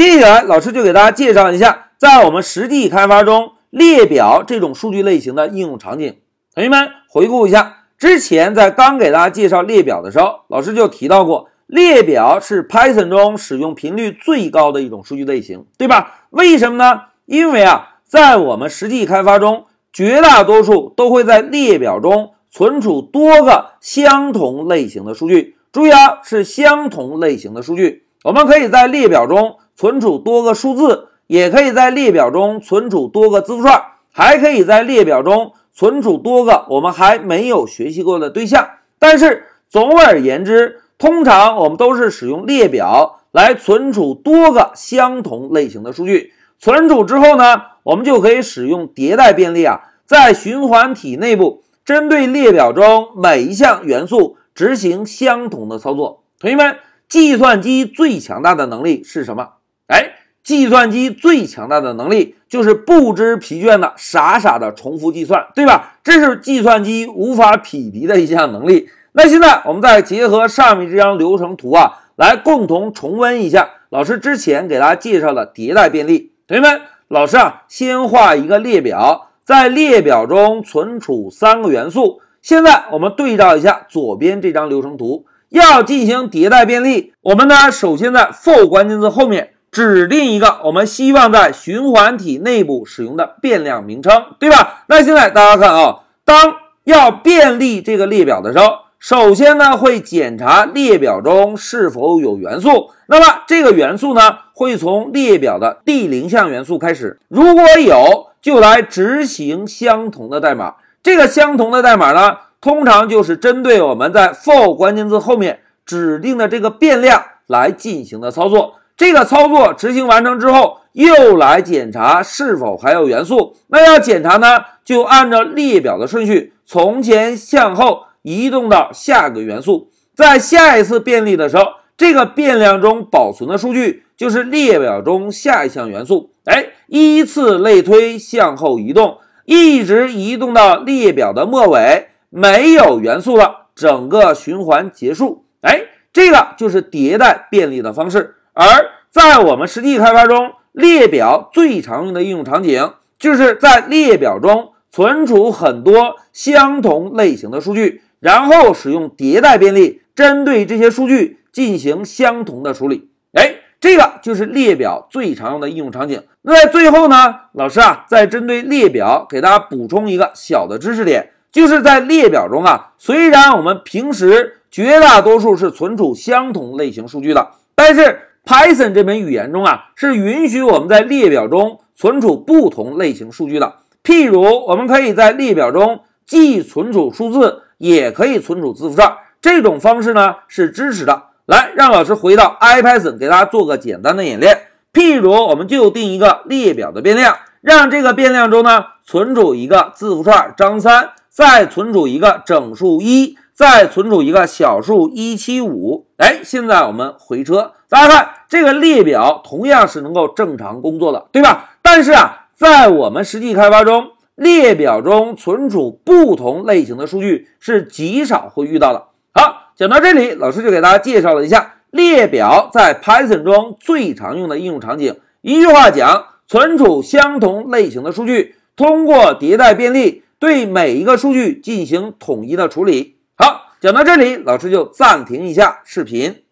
接下来，老师就给大家介绍一下，在我们实际开发中，列表这种数据类型的应用场景。同学们回顾一下，之前在刚给大家介绍列表的时候，老师就提到过，列表是 Python 中使用频率最高的一种数据类型，对吧？为什么呢？因为啊，在我们实际开发中，绝大多数都会在列表中存储多个相同类型的数据。注意啊，是相同类型的数据。我们可以在列表中。存储多个数字，也可以在列表中存储多个字符串，还可以在列表中存储多个我们还没有学习过的对象。但是总而言之，通常我们都是使用列表来存储多个相同类型的数据。存储之后呢，我们就可以使用迭代便利啊，在循环体内部针对列表中每一项元素执行相同的操作。同学们，计算机最强大的能力是什么？哎，计算机最强大的能力就是不知疲倦的傻傻的重复计算，对吧？这是计算机无法匹敌的一项能力。那现在我们再结合上面这张流程图啊，来共同重温一下老师之前给大家介绍的迭代便利。同学们，老师啊，先画一个列表，在列表中存储三个元素。现在我们对照一下左边这张流程图，要进行迭代便利，我们呢首先在 for 关键字后面。指定一个我们希望在循环体内部使用的变量名称，对吧？那现在大家看啊，当要便利这个列表的时候，首先呢会检查列表中是否有元素。那么这个元素呢会从列表的第零项元素开始，如果有就来执行相同的代码。这个相同的代码呢，通常就是针对我们在 for 关键字后面指定的这个变量来进行的操作。这个操作执行完成之后，又来检查是否还有元素。那要检查呢，就按照列表的顺序从前向后移动到下个元素。在下一次便利的时候，这个变量中保存的数据就是列表中下一项元素。哎，依次类推向后移动，一直移动到列表的末尾，没有元素了，整个循环结束。哎，这个就是迭代便利的方式。而在我们实际开发中，列表最常用的应用场景就是在列表中存储很多相同类型的数据，然后使用迭代便利针对这些数据进行相同的处理。哎，这个就是列表最常用的应用场景。那在最后呢，老师啊，再针对列表给大家补充一个小的知识点，就是在列表中啊，虽然我们平时绝大多数是存储相同类型数据的，但是 Python 这门语言中啊，是允许我们在列表中存储不同类型数据的。譬如，我们可以在列表中既存储数字，也可以存储字符串。这种方式呢是支持的。来，让老师回到 IPython 给大家做个简单的演练。譬如，我们就定一个列表的变量，让这个变量中呢存储一个字符串张三，再存储一个整数一。再存储一个小数一七五，哎，现在我们回车，大家看这个列表同样是能够正常工作的，对吧？但是啊，在我们实际开发中，列表中存储不同类型的数据是极少会遇到的。好，讲到这里，老师就给大家介绍了一下列表在 Python 中最常用的应用场景。一句话讲，存储相同类型的数据，通过迭代便利对每一个数据进行统一的处理。讲到这里，老师就暂停一下视频。